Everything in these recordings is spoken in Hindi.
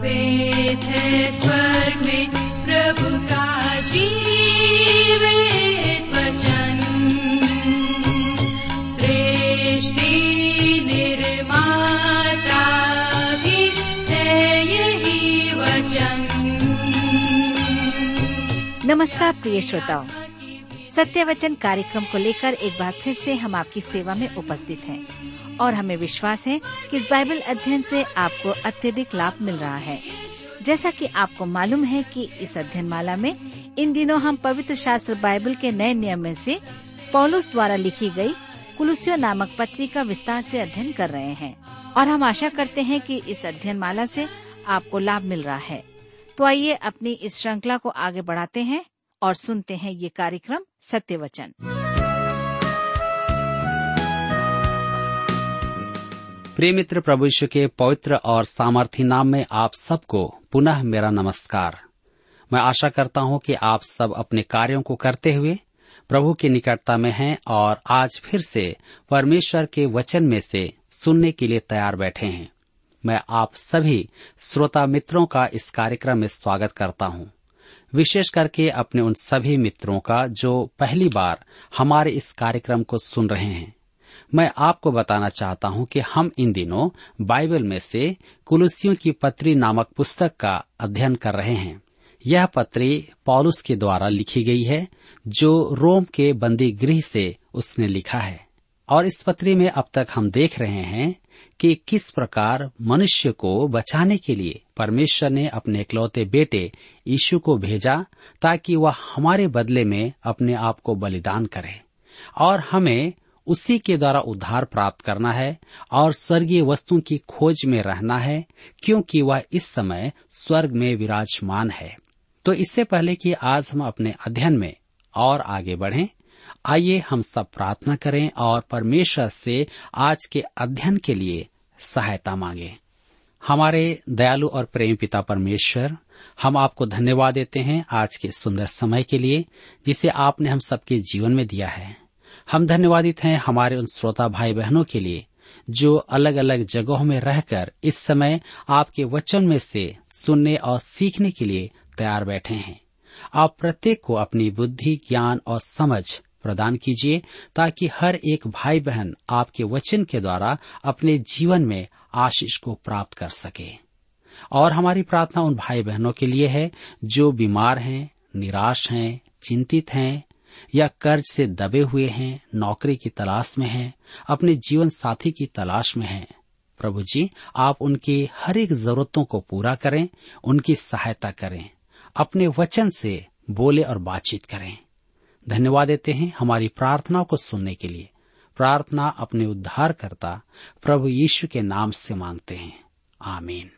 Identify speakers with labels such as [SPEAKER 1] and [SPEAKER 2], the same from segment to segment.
[SPEAKER 1] वेद है स्वर्ग में प्रभु का जीवित वचन। सृष्टि निर्माता भी है यही वचन।
[SPEAKER 2] नमस्कार प्रिय श्रोताओं सत्य वचन कार्यक्रम को लेकर एक बार फिर से हम आपकी सेवा में उपस्थित हैं और हमें विश्वास है कि इस बाइबल अध्ययन से आपको अत्यधिक लाभ मिल रहा है। जैसा कि आपको मालूम है कि इस अध्ययन माला में इन दिनों हम पवित्र शास्त्र बाइबल के नए नियम में से पौलुस द्वारा लिखी गई कुलुसियो नामक पत्री का विस्तार से अध्ययन कर रहे हैं और हम आशा करते हैं कि इस अध्ययन माला से आपको लाभ मिल रहा है। तो आइए अपनी इस श्रृंखला को आगे बढ़ाते हैं। और सुनते हैं ये कार्यक्रम सत्य वचन
[SPEAKER 3] प्रिय मित्र प्रभु यीशु के पवित्र और सामर्थी नाम में आप सबको पुनः मेरा नमस्कार। मैं आशा करता हूँ कि आप सब अपने कार्यों को करते हुए प्रभु की निकटता में हैं और आज फिर से परमेश्वर के वचन में से सुनने के लिए तैयार बैठे हैं। मैं आप सभी श्रोता मित्रों का इस कार्यक्रम में स्वागत करता हूँ। विशेष करके अपने उन सभी मित्रों का जो पहली बार हमारे इस कार्यक्रम को सुन रहे हैं। मैं आपको बताना चाहता हूँ कि हम इन दिनों बाइबल में से कुलुसियों की पत्री नामक पुस्तक का अध्ययन कर रहे हैं। यह पत्री पॉलुस के द्वारा लिखी गई है, जो रोम के बंदी गृह से उसने लिखा है। और इस पत्री में अब तक हम देख रहे हैं कि किस प्रकार मनुष्य को बचाने के लिए परमेश्वर ने अपने इकलौते बेटे यीशु को भेजा ताकि वह हमारे बदले में अपने आप को बलिदान करे। और हमें उसी के द्वारा उद्धार प्राप्त करना है और स्वर्गीय वस्तुओं की खोज में रहना है, क्योंकि वह इस समय स्वर्ग में विराजमान है। तो इससे पहले कि आज हम अपने अध्ययन में और आगे बढ़ें आइए हम सब प्रार्थना करें और परमेश्वर से आज के अध्ययन के लिए सहायता मांगे। हमारे दयालु और प्रेम पिता परमेश्वर, हम आपको धन्यवाद देते हैं आज के सुंदर समय के लिए, जिसे आपने हम सबके जीवन में दिया है। हम धन्यवादित हैं हमारे उन श्रोता भाई बहनों के लिए, जो अलग अलग जगहों में रहकर इस समय आपके वचन में से सुनने और सीखने के लिए तैयार बैठे हैं। आप प्रत्येक को अपनी बुद्धि, ज्ञान और समझ प्रदान कीजिए ताकि हर एक भाई बहन आपके वचन के द्वारा अपने जीवन में आशीष को प्राप्त कर सके। और हमारी प्रार्थना उन भाई बहनों के लिए है, जो बीमार हैं, निराश हैं, चिंतित हैं, या कर्ज से दबे हुए हैं, नौकरी की तलाश में हैं, अपने जीवन साथी की तलाश में हैं। प्रभु जी, आप उनकी हर एक जरूरतों को पूरा करें, उनकी सहायता करें, अपने वचन से बोले और बातचीत करें। धन्यवाद देते हैं हमारी प्रार्थनाओं को सुनने के लिए। प्रार्थना अपने उद्धार करता प्रभु यीशु के नाम से मांगते हैं। आमीन।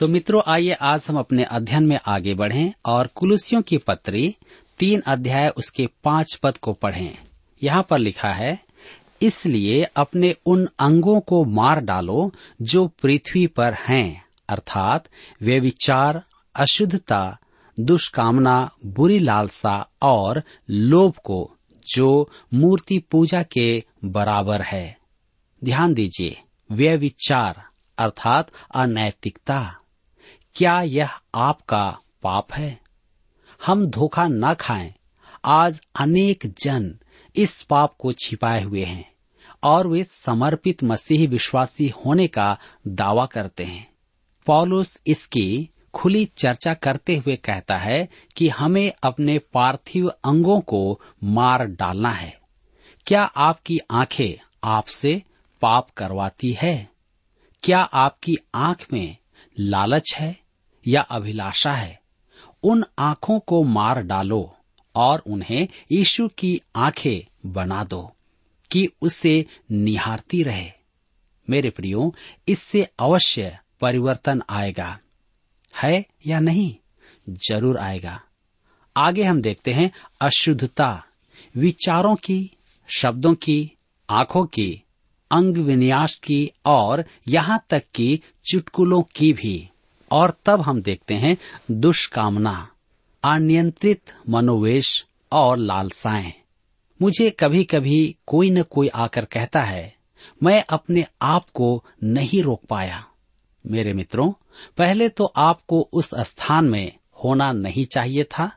[SPEAKER 3] तो मित्रों, आइए आज हम अपने अध्ययन में आगे बढ़ें और कुलुसियों की पत्री तीन अध्याय उसके पाँच पद को पढ़ें। यहाँ पर लिखा है, इसलिए अपने उन अंगों को मार डालो जो पृथ्वी पर हैं। अर्थात वे विचार अशुद्धता, दुष्कामना, बुरी लालसा और लोभ को जो मूर्ति पूजा के बराबर है। ध्यान दीजिए वे विचार अर्थात अनैतिकता। क्या यह आपका पाप है? हम धोखा न खाएँ। आज अनेक जन इस पाप को छिपाए हुए हैं और वे समर्पित मसीही विश्वासी होने का दावा करते हैं। पॉलुस इसकी खुली चर्चा करते हुए कहता है कि हमें अपने पार्थिव अंगों को मार डालना है। क्या आपकी आँखें आपसे पाप करवाती है? क्या आपकी आँख में लालच है या अभिलाषा है? उन आँखों को मार डालो और उन्हें यीशु की आँखें बना दो कि उसे निहारती रहे। मेरे प्रियो, इससे अवश्य परिवर्तन आएगा। है या नहीं? ज़रूर आएगा। आगे हम देखते हैं अशुद्धता, विचारों की, शब्दों की, आँखों की, अंग विन्यास की और यहाँ तक कि चुटकुलों की भी। और तब हम देखते हैं दुष्कामना, अनियंत्रित मनोवेश और लालसाएँ। मुझे कभी कभी कोई न कोई आकर कहता है, मैं अपने आप को नहीं रोक पाया। मेरे मित्रों, पहले तो आपको उस स्थान में होना नहीं चाहिए था,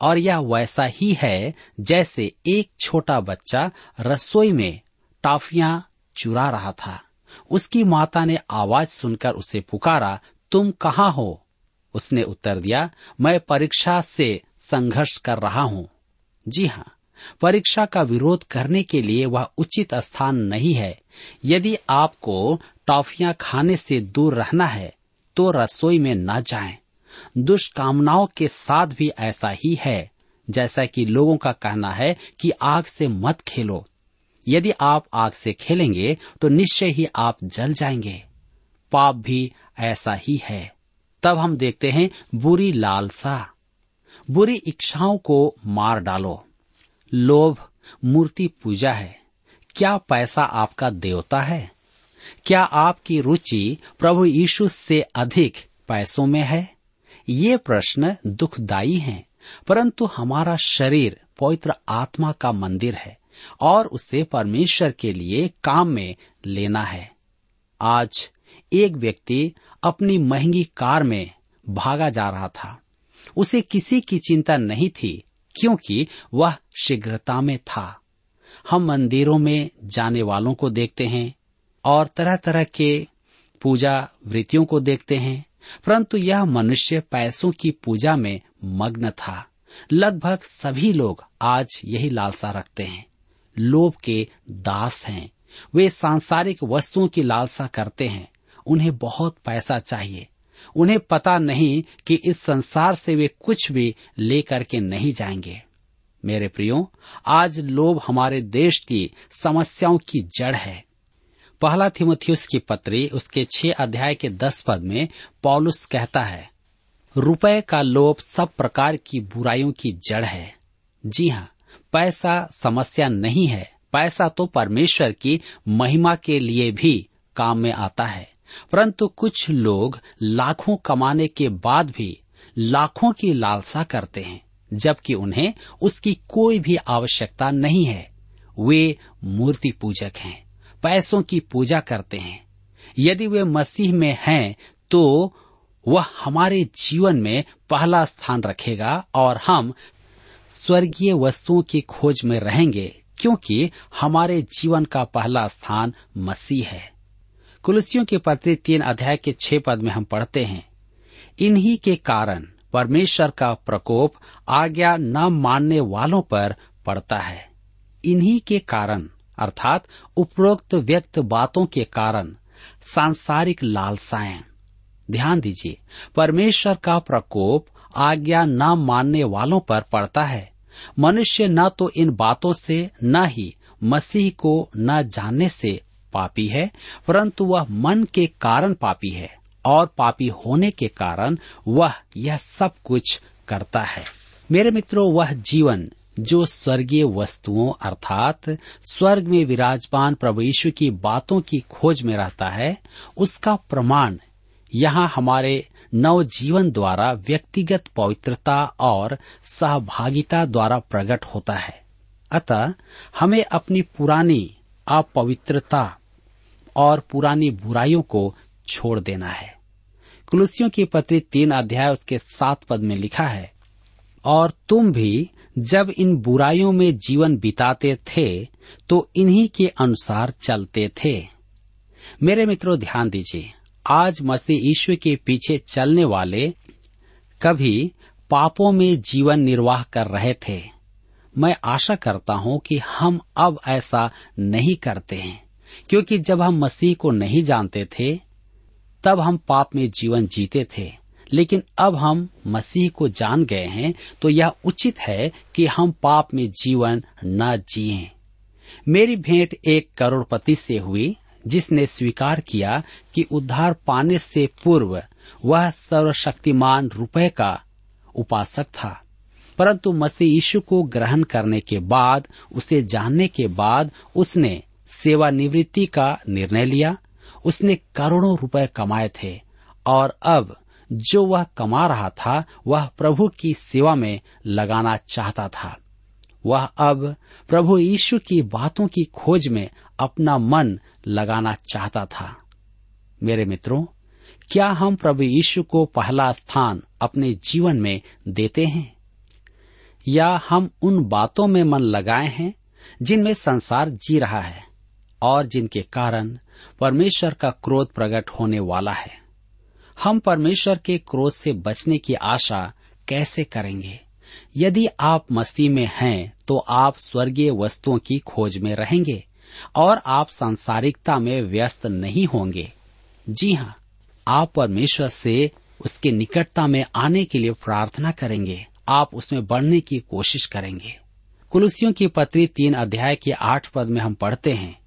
[SPEAKER 3] और यह वैसा ही है जैसे एक छोटा बच्चा रसोई में टाफियाँ चुरा रहा था। उसकी माता ने आवाज़ सुनकर उसे पुकारा, तुम कहाँ हो? उसने उत्तर दिया, मैं परीक्षा से संघर्ष कर रहा हूँ। जी हाँ परीक्षा का विरोध करने के लिए वह उचित स्थान नहीं है। यदि आपको टॉफियाँ खाने से दूर रहना है तो रसोई में न जाएँ। दुष्कामनाओं के साथ भी ऐसा ही है, जैसा कि लोगों का कहना है कि आग से मत खेलो। यदि आप आग से खेलेंगे तो निश्चय ही आप जल जाएँगे। पाप भी ऐसा ही है। तब हम देखते हैं बुरी लालसा। बुरी इच्छाओं को मार डालो। लोभ, मूर्ति पूजा है। क्या पैसा आपका देवता है? क्या आपकी रुचि प्रभु यीशु से अधिक पैसों में है? ये प्रश्न दुखदायी हैं, परंतु हमारा शरीर पवित्र आत्मा का मंदिर है और उसे परमेश्वर के लिए काम में लेना है। आज एक व्यक्ति अपनी महँगी कार में भागा जा रहा था। उसे किसी की चिंता नहीं थी क्योंकि वह शीघ्रता में था। हम मंदिरों में जाने वालों को देखते हैं और तरह तरह के पूजा वृत्तियों को देखते हैं, परंतु यह मनुष्य पैसों की पूजा में मग्न था। लगभग सभी लोग आज यही लालसा रखते हैं। लोभ के दास हैं। वे सांसारिक वस्तुओं की लालसा करते हैं। उन्हें बहुत पैसा चाहिए। उन्हें पता नहीं कि इस संसार से वे कुछ भी लेकर के नहीं जाएँगे। मेरे प्रियो, आज लोभ हमारे देश की समस्याओं की जड़ है। पहला थिमोथियस की पत्री उसके छह अध्याय के दस पद में पॉलुस कहता है, रुपए का लोभ सब प्रकार की बुराइयों की जड़ है। जी हाँ पैसा समस्या नहीं है। पैसा तो परमेश्वर की महिमा के लिए भी काम में आता है। परंतु कुछ लोग लाखों कमाने के बाद भी लाखों की लालसा करते हैं, जबकि उन्हें उसकी कोई भी आवश्यकता नहीं है। वे मूर्ति पूजक हैं। पैसों की पूजा करते हैं। यदि वे मसीह में हैं तो वह हमारे जीवन में पहला स्थान रखेगा और हम स्वर्गीय वस्तुओं की खोज में रहेंगे, क्योंकि हमारे जीवन का पहला स्थान मसीह है। कुलसियों के पत्र तीन अध्याय के छह पद में हम पढ़ते हैं, इन्हीं के कारण परमेश्वर का प्रकोप आज्ञा न मानने वालों पर पड़ता है। इन्हीं के कारण अर्थात उपरोक्त व्यक्त बातों के कारण सांसारिक लालसाएँ। ध्यान दीजिए, परमेश्वर का प्रकोप आज्ञा न मानने वालों पर पड़ता है। मनुष्य न तो इन बातों से, न ही मसीह को न जानने से पापी है, परंतु वह मन के कारण पापी है और पापी होने के कारण वह यह सब कुछ करता है। मेरे मित्रों, वह जीवन जो स्वर्गीय वस्तुओं, अर्थात स्वर्ग में विराजमान प्रभु की बातों की खोज में रहता है, उसका प्रमाण यहाँ हमारे नव जीवन द्वारा व्यक्तिगत पवित्रता और सहभागिता द्वारा प्रकट होता है। अतः हमें अपनी पुरानी अपवित्रता और पुरानी बुराइयों को छोड़ देना है। कुलसियों की पत्री तीन अध्याय उसके सात पद में लिखा है और तुम भी जब इन बुराइयों में जीवन बिताते थे तो इन्हीं के अनुसार चलते थे। मेरे मित्रों, ध्यान दीजिए, आज मसीह ईश्वर के पीछे चलने वाले कभी पापों में जीवन निर्वाह कर रहे थे। मैं आशा करता हूँ कि हम अब ऐसा नहीं करते हैं, क्योंकि जब हम मसीह को नहीं जानते थे, तब हम पाप में जीवन जीते थे। लेकिन अब हम मसीह को जान गए हैं तो यह उचित है कि हम पाप में जीवन न जिए। मेरी भेंट एक करोड़पति से हुई, जिसने स्वीकार किया कि उद्धार पाने से पूर्व वह सर्वशक्तिमान रुपए का उपासक था। परंतु मसीह यीशु को ग्रहण करने के बाद, उसे जानने के बाद उसने सेवानिवृत्ति का निर्णय लिया। उसने करोड़ों रुपए कमाए थे और अब जो वह कमा रहा था, वह प्रभु की सेवा में लगाना चाहता था। वह अब प्रभु यीशु की बातों की खोज में अपना मन लगाना चाहता था। मेरे मित्रों, क्या हम प्रभु यीशु को पहला स्थान अपने जीवन में देते हैं? या हम उन बातों में मन लगाए हैं, जिनमें संसार जी रहा है और जिनके कारण परमेश्वर का क्रोध प्रकट होने वाला है? हम परमेश्वर के क्रोध से बचने की आशा कैसे करेंगे? यदि आप मसीह में हैं तो आप स्वर्गीय वस्तुओं की खोज में रहेंगे और आप सांसारिकता में व्यस्त नहीं होंगे। जी हाँ आप परमेश्वर से उसके निकटता में आने के लिए प्रार्थना करेंगे। आप उसमें बढ़ने की कोशिश करेंगे। कुलसियों की पत्री तीन अध्याय के आठ पद में हम पढ़ते हैं,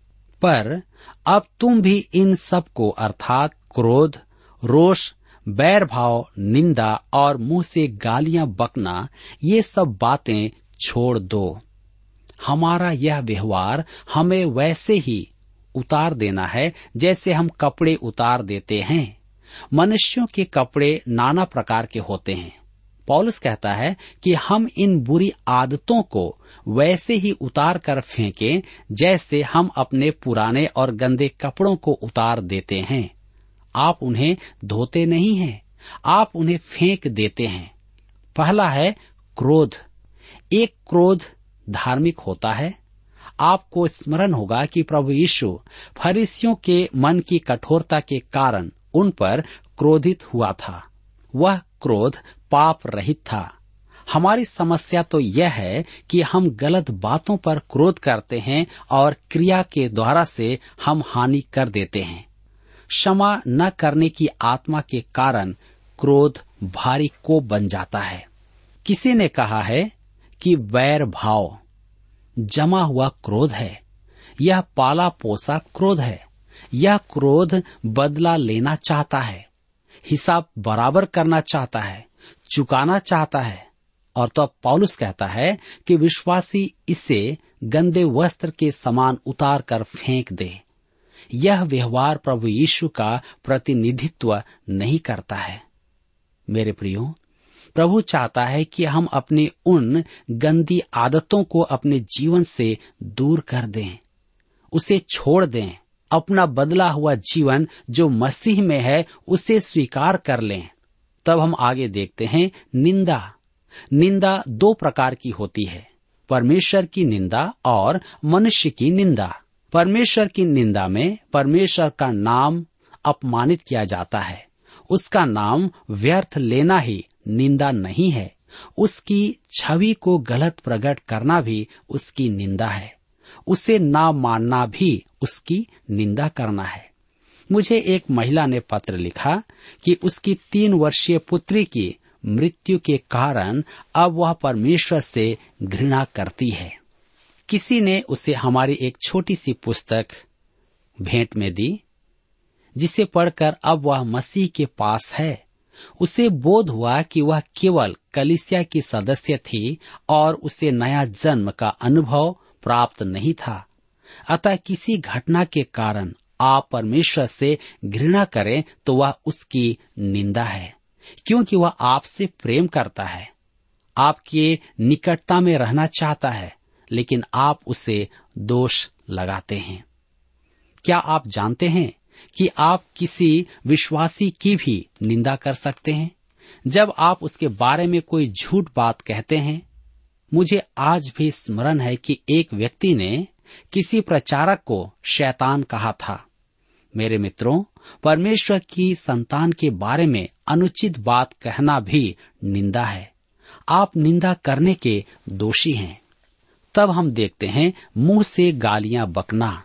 [SPEAKER 3] पर अब तुम भी इन सबको अर्थात क्रोध रोष, बैर भाव, निंदा और मुँह से गालियाँ बकना, ये सब बातें छोड़ दो। हमारा यह व्यवहार हमें वैसे ही उतार देना है जैसे हम कपड़े उतार देते हैं। मनुष्यों के कपड़े नाना प्रकार के होते हैं। पॉलुस कहता है कि हम इन बुरी आदतों को वैसे ही उतार कर फेंकें जैसे हम अपने पुराने और गंदे कपड़ों को उतार देते हैं। आप उन्हें धोते नहीं हैं, आप उन्हें फेंक देते हैं। पहला है क्रोध। एक क्रोध धार्मिक होता है। आपको स्मरण होगा कि प्रभु यीशु फरीसियों के मन की कठोरता के कारण उन पर क्रोधित हुआ था। वह क्रोध पाप रहित था। हमारी समस्या तो यह है कि हम गलत बातों पर क्रोध करते हैं और क्रिया के द्वारा से हम हानि कर देते हैं। क्षमा न करने की आत्मा के कारण क्रोध भारी को बन जाता है। किसी ने कहा है कि वैर भाव, जमा हुआ क्रोध है। यह पाला पोसा क्रोध है। यह क्रोध बदला लेना चाहता है। हिसाब बराबर करना चाहता है, चुकाना चाहता है। और तो अब पॉलुस कहता है कि विश्वासी इसे गंदे वस्त्र के समान उतार कर फेंक दे। यह व्यवहार प्रभु यीशु का प्रतिनिधित्व नहीं करता है। मेरे प्रियो, प्रभु चाहता है कि हम अपने उन गंदी आदतों को अपने जीवन से दूर कर दें। उसे छोड़ दें। अपना बदला हुआ जीवन जो मसीह में है, उसे स्वीकार कर लें। तब हम आगे देखते हैं, निंदा। निंदा दो प्रकार की होती है। परमेश्वर की निंदा और मनुष्य की निंदा। परमेश्वर की निंदा में परमेश्वर का नाम अपमानित किया जाता है। उसका नाम व्यर्थ लेना ही निंदा नहीं है। उसकी छवि को गलत प्रकट करना भी उसकी निंदा है। उसे ना मानना भी उसकी निंदा करना है। मुझे एक महिला ने पत्र लिखा कि उसकी तीन वर्षीय पुत्री की मृत्यु के कारण अब वह परमेश्वर से घृणा करती है। किसी ने उसे हमारी एक छोटी सी पुस्तक भेंट में दी, जिसे पढ़कर अब वह मसीह के पास है। उसे बोध हुआ कि वह केवल कलिसिया की सदस्य थी और उसे नया जन्म का अनुभव प्राप्त नहीं था। अतः किसी घटना के कारण आप परमेश्वर से घृणा करें तो वह उसकी निंदा है, क्योंकि वह आपसे प्रेम करता है, आपके निकटता में रहना चाहता है। लेकिन आप उसे दोष लगाते हैं। क्या आप जानते हैं कि आप किसी विश्वासी की भी निंदा कर सकते हैं? जब आप उसके बारे में कोई झूठ बात कहते हैं, मुझे आज भी स्मरण है कि एक व्यक्ति ने किसी प्रचारक को शैतान कहा था। मेरे मित्रों, परमेश्वर की संतान के बारे में अनुचित बात कहना भी निंदा है। आप निंदा करने के दोषी हैं। तब हम देखते हैं, मुँह से गालियाँ बकना,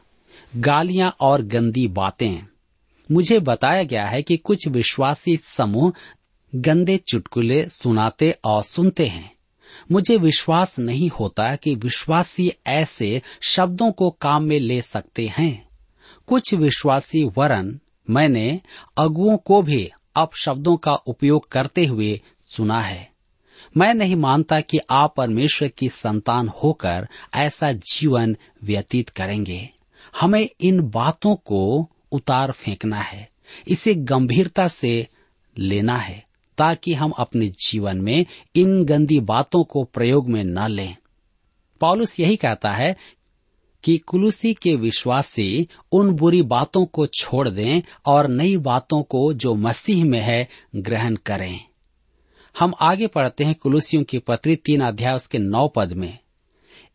[SPEAKER 3] गालियाँ और गंदी बातें। मुझे बताया गया है कि कुछ विश्वासी समूह गंदे चुटकुले सुनाते और सुनते हैं। मुझे विश्वास नहीं होता कि विश्वासी ऐसे शब्दों को काम में ले सकते हैं। कुछ विश्वासी वरन मैंने अगुओं को भी अपशब्दों का उपयोग करते हुए सुना है। मैं नहीं मानता कि आप परमेश्वर की संतान होकर ऐसा जीवन व्यतीत करेंगे। हमें इन बातों को उतार फेंकना है। इसे गंभीरता से लेना है, ताकि हम अपने जीवन में इन गंदी बातों को प्रयोग में न लें। पॉलुस यही कहता है कि कुलुसी के विश्वासी उन बुरी बातों को छोड़ दें और नई बातों को जो मसीह में है ग्रहण करें। हम आगे पढ़ते हैं कुलुसियों की पत्री तीन अध्याय उसके नौ पद में।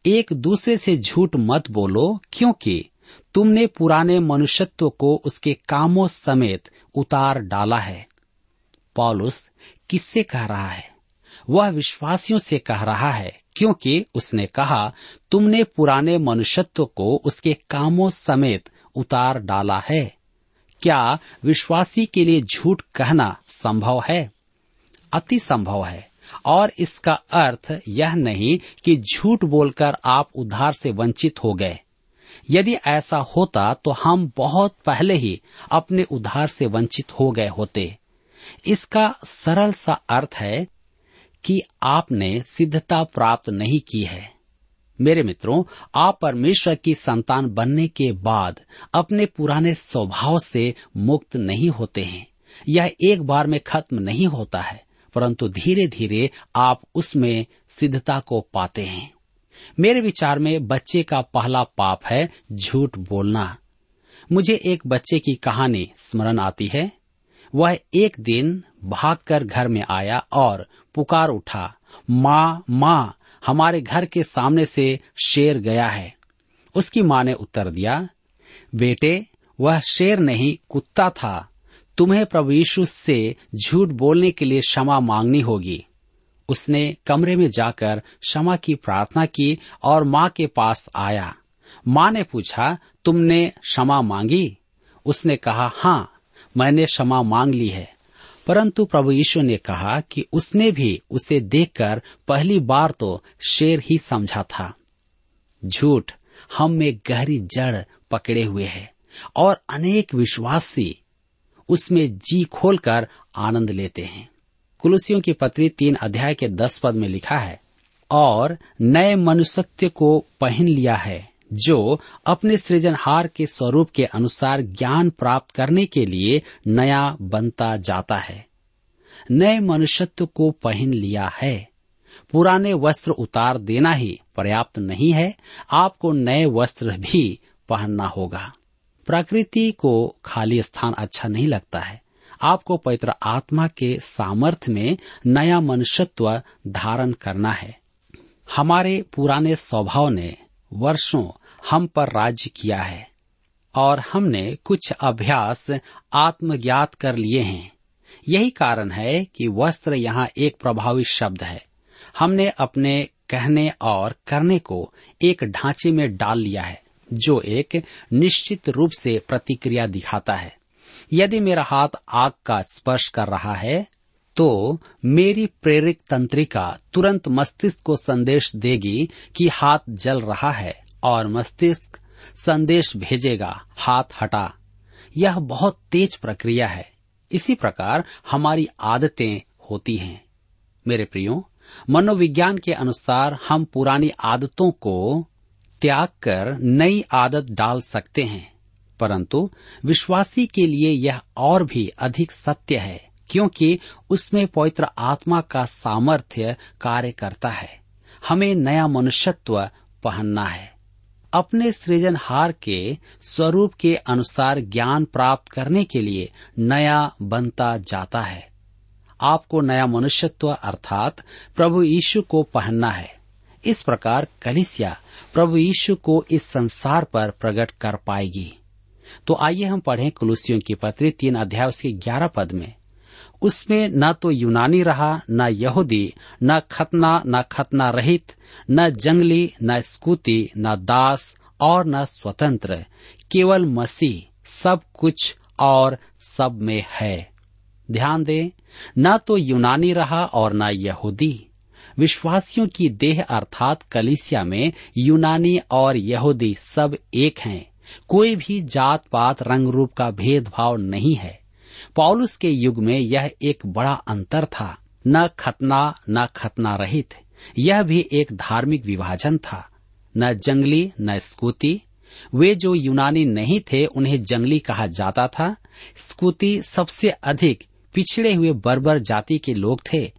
[SPEAKER 3] एक दूसरे से झूठ मत बोलो, क्योंकि तुमने पुराने मनुष्यत्व को उसके कामों समेत उतार डाला है। पॉलुस किससे कह रहा है? वह विश्वासियों से कह रहा है, क्योंकि उसने कहा, तुमने पुराने मनुष्यत्व को उसके कामों समेत उतार डाला है। क्या विश्वासी के लिए झूठ कहना संभव है? अति संभव है। और इसका अर्थ यह नहीं कि झूठ बोलकर आप उद्धार से वंचित हो गए। यदि ऐसा होता तो हम बहुत पहले ही अपने उद्धार से वंचित हो गए होते। इसका सरल सा अर्थ है कि आपने सिद्धता प्राप्त नहीं की है। मेरे मित्रों, आप परमेश्वर की संतान बनने के बाद अपने पुराने स्वभाव से मुक्त नहीं होते हैं। यह एक बार में खत्म नहीं होता है। परंतु धीरे धीरे आप उसमें सिद्धता को पाते हैं। मेरे विचार में बच्चे का पहला पाप है झूठ बोलना। मुझे एक बच्चे की कहानी स्मरण आती है। वह एक दिन भागकर घर में आया और पुकार उठा, माँ माँ, हमारे घर के सामने से शेर गया है। उसकी माँ ने उत्तर दिया, बेटे, वह शेर नहीं, कुत्ता था। तुम्हें प्रभु यीशु से झूठ बोलने के लिए क्षमा मांगनी होगी। उसने कमरे में जाकर क्षमा की प्रार्थना की और माँ के पास आया। माँ ने पूछा, तुमने क्षमा मांगी? उसने कहा हाँ मैंने क्षमा मांग ली है। परंतु प्रभु यीशु ने कहा कि उसने भी उसे देखकर पहली बार तो शेर ही समझा था। झूठ हम में गहरी जड़ पकड़े हुए है और अनेक विश्वासी उसमें जी खोलकर आनंद लेते हैं। कुलसियों की पत्री तीन अध्याय के दस पद में लिखा है, और नए मनुष्यत्व को पहन लिया है, जो अपने सृजनहार के स्वरूप के अनुसार ज्ञान प्राप्त करने के लिए नया बनता जाता है। नए मनुष्यत्व को पहन लिया है। पुराने वस्त्र उतार देना ही पर्याप्त नहीं है, आपको नए वस्त्र भी पहनना होगा। प्रकृति को खाली स्थान अच्छा नहीं लगता है। आपको पवित्र आत्मा के सामर्थ्य में नया मनुष्यत्व धारण करना है। हमारे पुराने स्वभाव ने वर्षों हम पर राज्य किया है और हमने कुछ अभ्यास आत्मज्ञात कर लिए हैं। यही कारण है कि वस्त्र यहाँ एक प्रभावी शब्द है। हमने अपने कहने और करने को एक ढांचे में डाल लिया है। जो एक निश्चित रूप से प्रतिक्रिया दिखाता है। यदि मेरा हाथ आग का स्पर्श कर रहा है तो मेरी प्रेरक तंत्रिका तुरंत मस्तिष्क को संदेश देगी कि हाथ जल रहा है और मस्तिष्क संदेश भेजेगा, हाथ हटा। यह बहुत तेज प्रक्रिया है। इसी प्रकार हमारी आदतें होती हैं। मेरे प्रियो, मनोविज्ञान के अनुसार हम पुरानी आदतों को त्याग कर नई आदत डाल सकते हैं, परंतु विश्वासी के लिए यह और भी अधिक सत्य है, क्योंकि उसमें पवित्र आत्मा का सामर्थ्य कार्य करता है। हमें नया मनुष्यत्व पहनना है। अपने सृजनहार के स्वरूप के अनुसार ज्ञान प्राप्त करने के लिए नया बनता जाता है। आपको नया मनुष्यत्व अर्थात प्रभु यीशु को पहनना है। इस प्रकार कलिसिया प्रभु यीशु को इस संसार पर प्रकट कर पाएगी। तो आइए हम पढ़ें कुलुसियों की पत्री तीन अध्याय उसके ग्यारह पद में। उसमें न तो यूनानी रहा, न यहूदी, न खतना न खतना रहित, न जंगली, न स्कूती, न दास और न स्वतंत्र, केवल मसीह, सब कुछ और सब में है। ध्यान दें, न तो यूनानी रहा और न यहूदी। विश्वासियों की देह अर्थात कलिसिया में यूनानी और यहूदी सब एक हैं। कोई भी जात पात रंग रूप का भेदभाव नहीं है। पॉलुस के युग में यह एक बड़ा अंतर था। न खतना न खतना रहित। यह भी एक धार्मिक विभाजन था। न जंगली, न स्कूती वे जो यूनानी नहीं थे, उन्हें जंगली कहा जाता था। स्कूती सबसे अधिक पिछड़े हुए बर्बर जाति के लोग थे।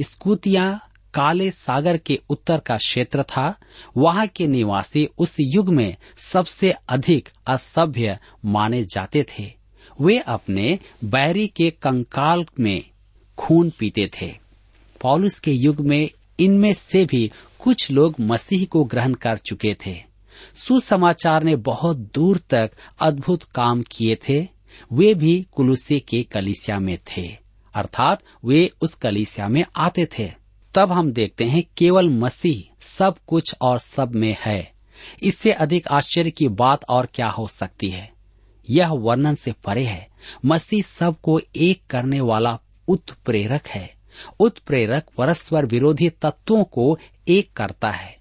[SPEAKER 3] स्कूतियाँ काले सागर के उत्तर का क्षेत्र था। वहाँ के निवासी उस युग में सबसे अधिक असभ्य माने जाते थे। वे अपने बैरी के कंकाल में खून पीते थे। पौलुस के युग में इनमें से भी कुछ लोग मसीह को ग्रहण कर चुके थे। सुसमाचार ने बहुत दूर तक अद्भुत काम किए थे। वे भी कुलुसे के कलिसिया में थे। अर्थात वे उस कलिसिया में आते थे। तब हम देखते हैं केवल मसीह सब कुछ और सब में है। इससे अधिक आश्चर्य की बात और क्या हो सकती है? यह वर्णन से परे है। मसीह सबको एक करने वाला उत्प्रेरक है। उत्प्रेरक परस्पर विरोधी तत्वों को एक करता है।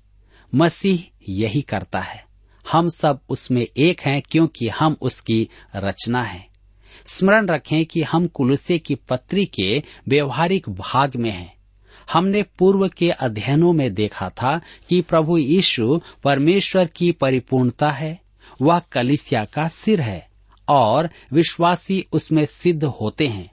[SPEAKER 3] मसीह यही करता है। हम सब उसमें एक हैं क्योंकि हम उसकी रचना है। स्मरण रखें कि हम कुलसे की पत्री के व्यवहारिक भाग में हैं। हमने पूर्व के अध्ययनों में देखा था कि प्रभु यीशु परमेश्वर की परिपूर्णता है, वह कलिसिया का सिर है और विश्वासी उसमें सिद्ध होते हैं।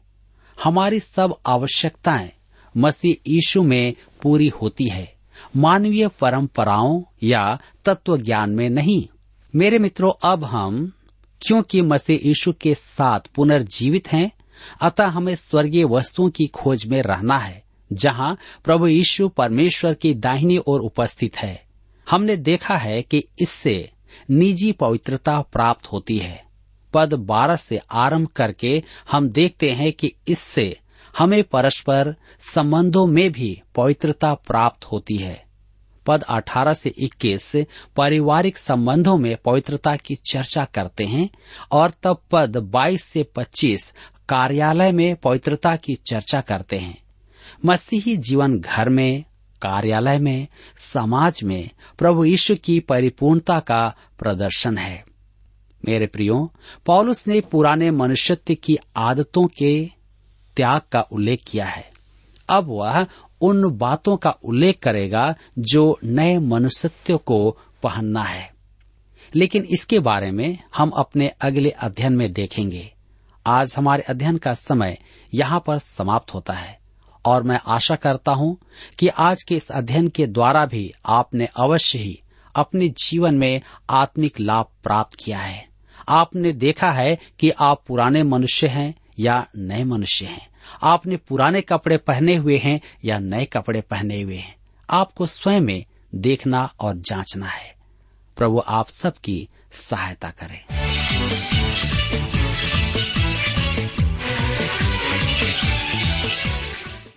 [SPEAKER 3] हमारी सब आवश्यकताएँ मसीह यीशु में पूरी होती है। मानवीय परंपराओं या तत्व ज्ञान में नहीं। मेरे मित्रों, अब हम, क्योंकि मसीह यीशु के साथ पुनर्जीवित हैं, अतः हमें स्वर्गीय वस्तुओं की खोज में रहना है। जहाँ प्रभु यीशु परमेश्वर की दाहिनी ओर उपस्थित है। हमने देखा है कि इससे निजी पवित्रता प्राप्त होती है। पद बारह से आरंभ करके हम देखते हैं कि इससे हमें परस्पर संबंधों में भी पवित्रता प्राप्त होती है। पद 18 से 21 पारिवारिक संबंधों में पवित्रता की चर्चा करते हैं और तब पद 22 से 25 कार्यालय में पवित्रता की चर्चा करते हैं। मसीही जीवन घर में, कार्यालय में, समाज में प्रभु यीशु की परिपूर्णता का प्रदर्शन है। मेरे प्रियो, पॉलुस ने पुराने मनुष्यत्व की आदतों के त्याग का उल्लेख किया है। अब वह उन बातों का उल्लेख करेगा जो नए मनुष्यत्व को पहनना है। लेकिन इसके बारे में हम अपने अगले अध्ययन में देखेंगे। आज हमारे अध्ययन का समय यहाँ पर समाप्त होता है। और मैं आशा करता हूँ कि आज के इस अध्ययन के द्वारा भी आपने अवश्य ही अपने जीवन में आत्मिक लाभ प्राप्त किया है। आपने देखा है कि आप पुराने मनुष्य हैं या नए मनुष्य हैं। आपने पुराने कपड़े पहने हुए हैं या नए कपड़े पहने हुए हैं। आपको स्वयं में देखना और जांचना है। प्रभु आप सबकी सहायता करें।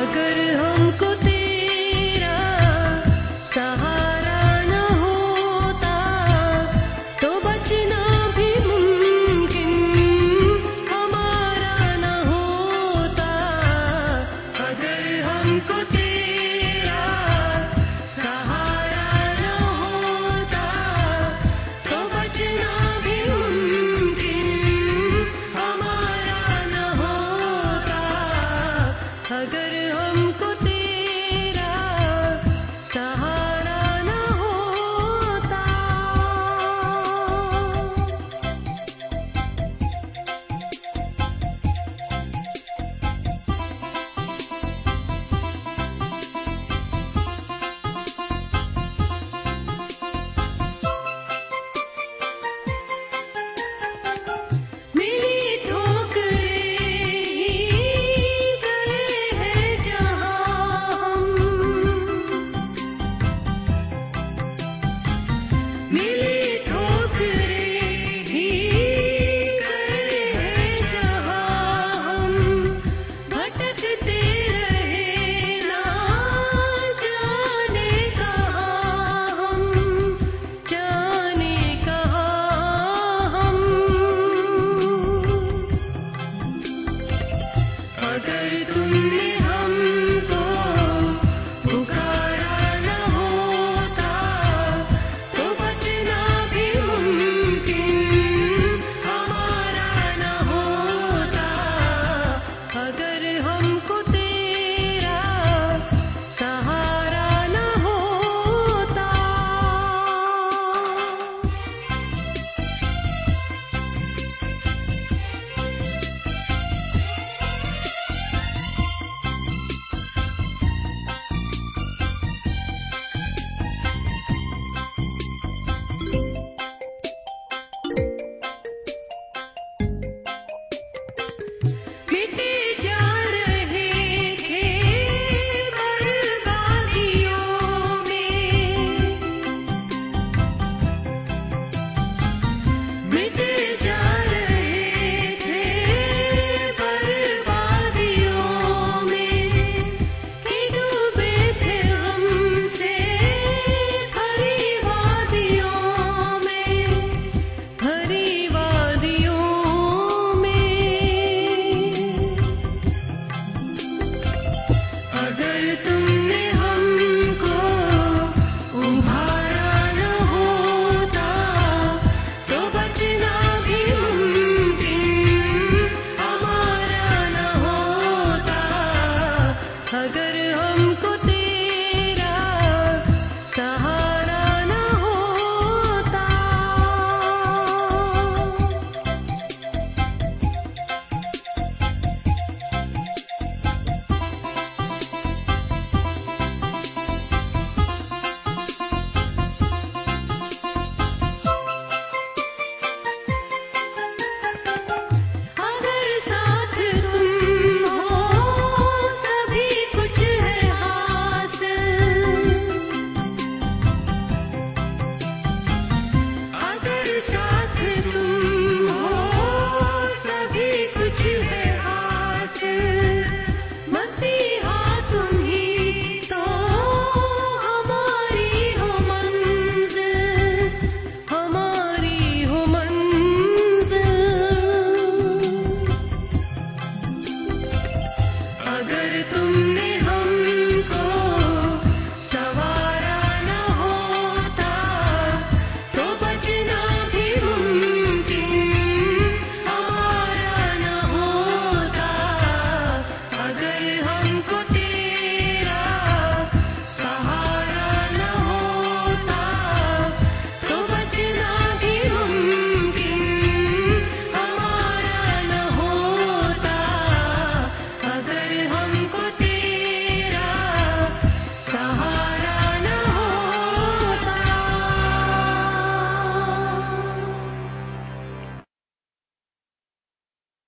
[SPEAKER 1] अगर हमको तेरे